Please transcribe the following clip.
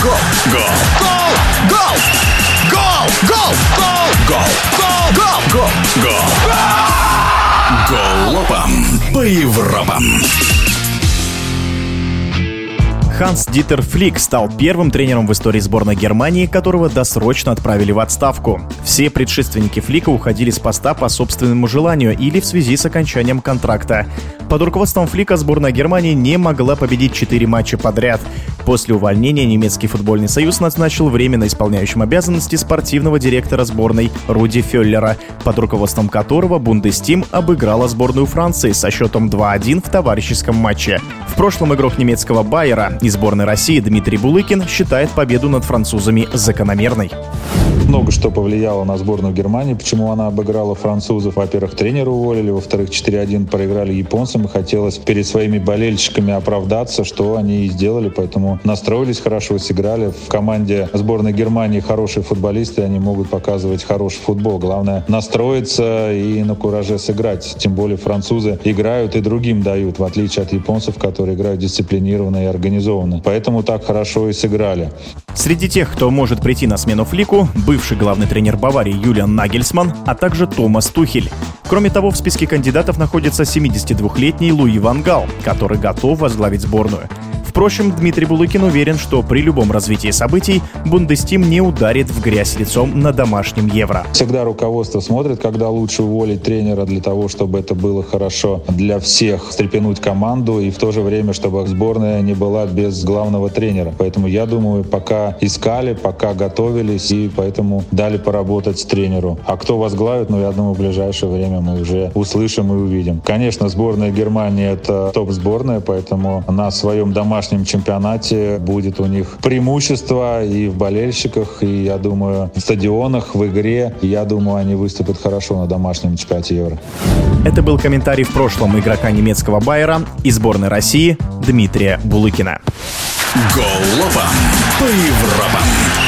Гол! Гол! Гол! Гол! Гол! Гол! Гол! Гол! Гол! Гол! Голопом по Европам. Ханс Дитер Флик стал первым тренером в истории сборной Германии, которого досрочно отправили в отставку. Все предшественники Флика уходили с поста по собственному желанию или в связи с окончанием контракта. Под руководством Флика сборная Германии не могла победить 4 матча подряд. После увольнения немецкий футбольный союз назначил временно исполняющим обязанности спортивного директора сборной Руди Феллера, под руководством которого Бундестим обыграла сборную Франции со счетом 2-1 в товарищеском матче. В прошлом игрок немецкого Байера и сборной России Дмитрий Булыкин считает победу над французами закономерной. Много что повлияло на сборную Германии, почему она обыграла французов. Во-первых, тренера уволили, во-вторых, 4-1 проиграли японцам, и хотелось перед своими болельщиками оправдаться, что они и сделали, поэтому настроились хорошо, сыграли. В команде сборной Германии хорошие футболисты, они могут показывать хороший футбол. Главное настроиться и на кураже сыграть. Тем более французы играют и другим дают, в отличие от японцев, которые играют дисциплинированно и организованно. Поэтому так хорошо и сыграли. Среди тех, кто может прийти на смену Флику, бывший главный тренер Баварии Юлиан Нагельсман, а также Томас Тухель. Кроме того, в списке кандидатов находится 72-летний Луи Ван Гал, который готов возглавить сборную. Впрочем, Дмитрий Булыкин уверен, что при любом развитии событий Бундестим не ударит в грязь лицом на домашнем Евро. Всегда руководство смотрит, когда лучше уволить тренера для того, чтобы это было хорошо для всех, стрепенуть команду и в то же время, чтобы сборная не была без главного тренера. Поэтому я думаю, пока искали, пока готовились и поэтому дали поработать тренеру. А кто возглавит, ну я думаю, в ближайшее время мы уже услышим и увидим. Конечно, сборная Германии это топ-сборная, поэтому на своем домашнем домашнем чемпионате будет у них преимущество и в болельщиках, и, я думаю, в стадионах, в игре. Я думаю, они выступят хорошо на домашнем чемпионате Евро. Это был комментарий в прошлом игрока немецкого Байера и сборной России Дмитрия Булыкина. Голопом по Европам.